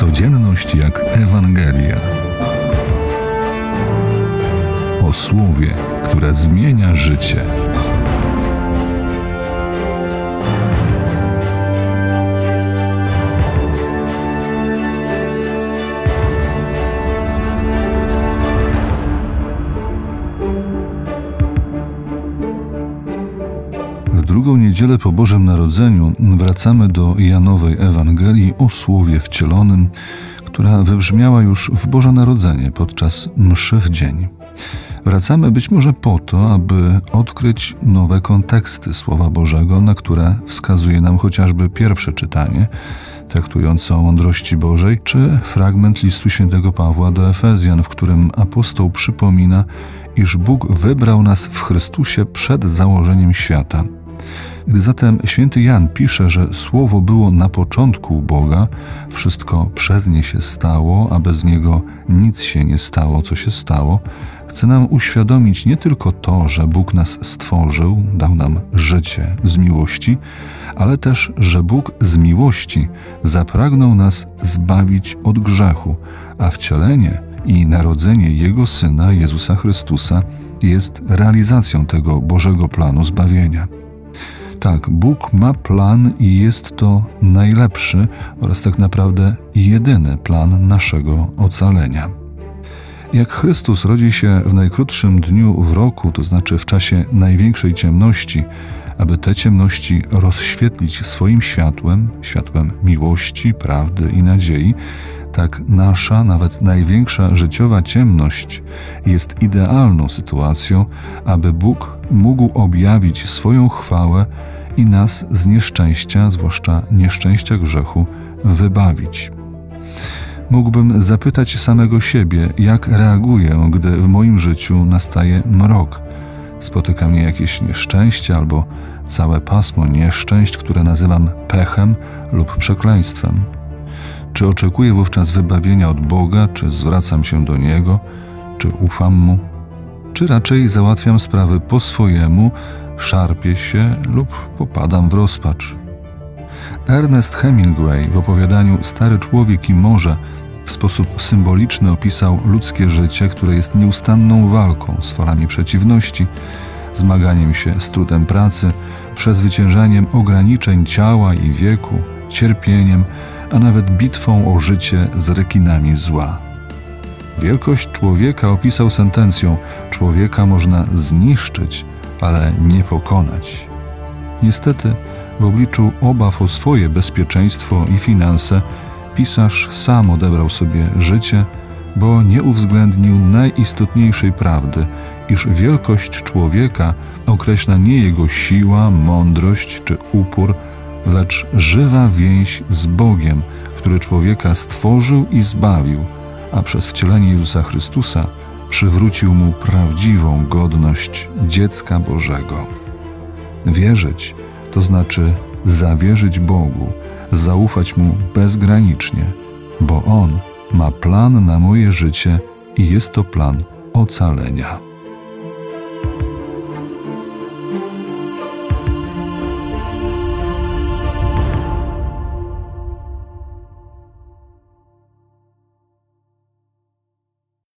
Codzienność jak Ewangelia. O słowie, które zmienia życie. Drugą niedzielę po Bożym Narodzeniu wracamy do Janowej Ewangelii o Słowie wcielonym, która wybrzmiała już w Boże Narodzenie podczas mszy w dzień. Wracamy być może po to, aby odkryć nowe konteksty Słowa Bożego, na które wskazuje nam chociażby pierwsze czytanie, traktujące o mądrości Bożej, czy fragment listu świętego Pawła do Efezjan, w którym apostoł przypomina, iż Bóg wybrał nas w Chrystusie przed założeniem świata – gdy zatem święty Jan pisze, że słowo było na początku Boga, wszystko przez nie się stało, a bez niego nic się nie stało, co się stało, chce nam uświadomić nie tylko to, że Bóg nas stworzył, dał nam życie z miłości, ale też, że Bóg z miłości zapragnął nas zbawić od grzechu, a wcielenie i narodzenie Jego Syna, Jezusa Chrystusa, jest realizacją tego Bożego planu zbawienia. Tak, Bóg ma plan i jest to najlepszy oraz tak naprawdę jedyny plan naszego ocalenia. Jak Chrystus rodzi się w najkrótszym dniu w roku, to znaczy w czasie największej ciemności, aby te ciemności rozświetlić swoim światłem, światłem miłości, prawdy i nadziei, tak nasza, nawet największa życiowa ciemność jest idealną sytuacją, aby Bóg mógł objawić swoją chwałę i nas z nieszczęścia, zwłaszcza nieszczęścia grzechu, wybawić. Mógłbym zapytać samego siebie, jak reaguję, gdy w moim życiu nastaje mrok. Spotyka mnie jakieś nieszczęście albo całe pasmo nieszczęść, które nazywam pechem lub przekleństwem. Czy oczekuję wówczas wybawienia od Boga, czy zwracam się do Niego, czy ufam Mu, czy raczej załatwiam sprawy po swojemu, szarpię się lub popadam w rozpacz. Ernest Hemingway w opowiadaniu Stary człowiek i morze w sposób symboliczny opisał ludzkie życie, które jest nieustanną walką z falami przeciwności, zmaganiem się z trudem pracy, przezwyciężaniem ograniczeń ciała i wieku, cierpieniem, a nawet bitwą o życie z rekinami zła. Wielkość człowieka opisał sentencją: Człowieka można zniszczyć, ale nie pokonać. Niestety, w obliczu obaw o swoje bezpieczeństwo i finanse, pisarz sam odebrał sobie życie, bo nie uwzględnił najistotniejszej prawdy, iż wielkość człowieka określa nie jego siła, mądrość czy upór, lecz żywa więź z Bogiem, który człowieka stworzył i zbawił, a przez wcielenie Jezusa Chrystusa przywrócił mu prawdziwą godność dziecka Bożego. Wierzyć to znaczy zawierzyć Bogu, zaufać mu bezgranicznie, bo On ma plan na moje życie i jest to plan ocalenia.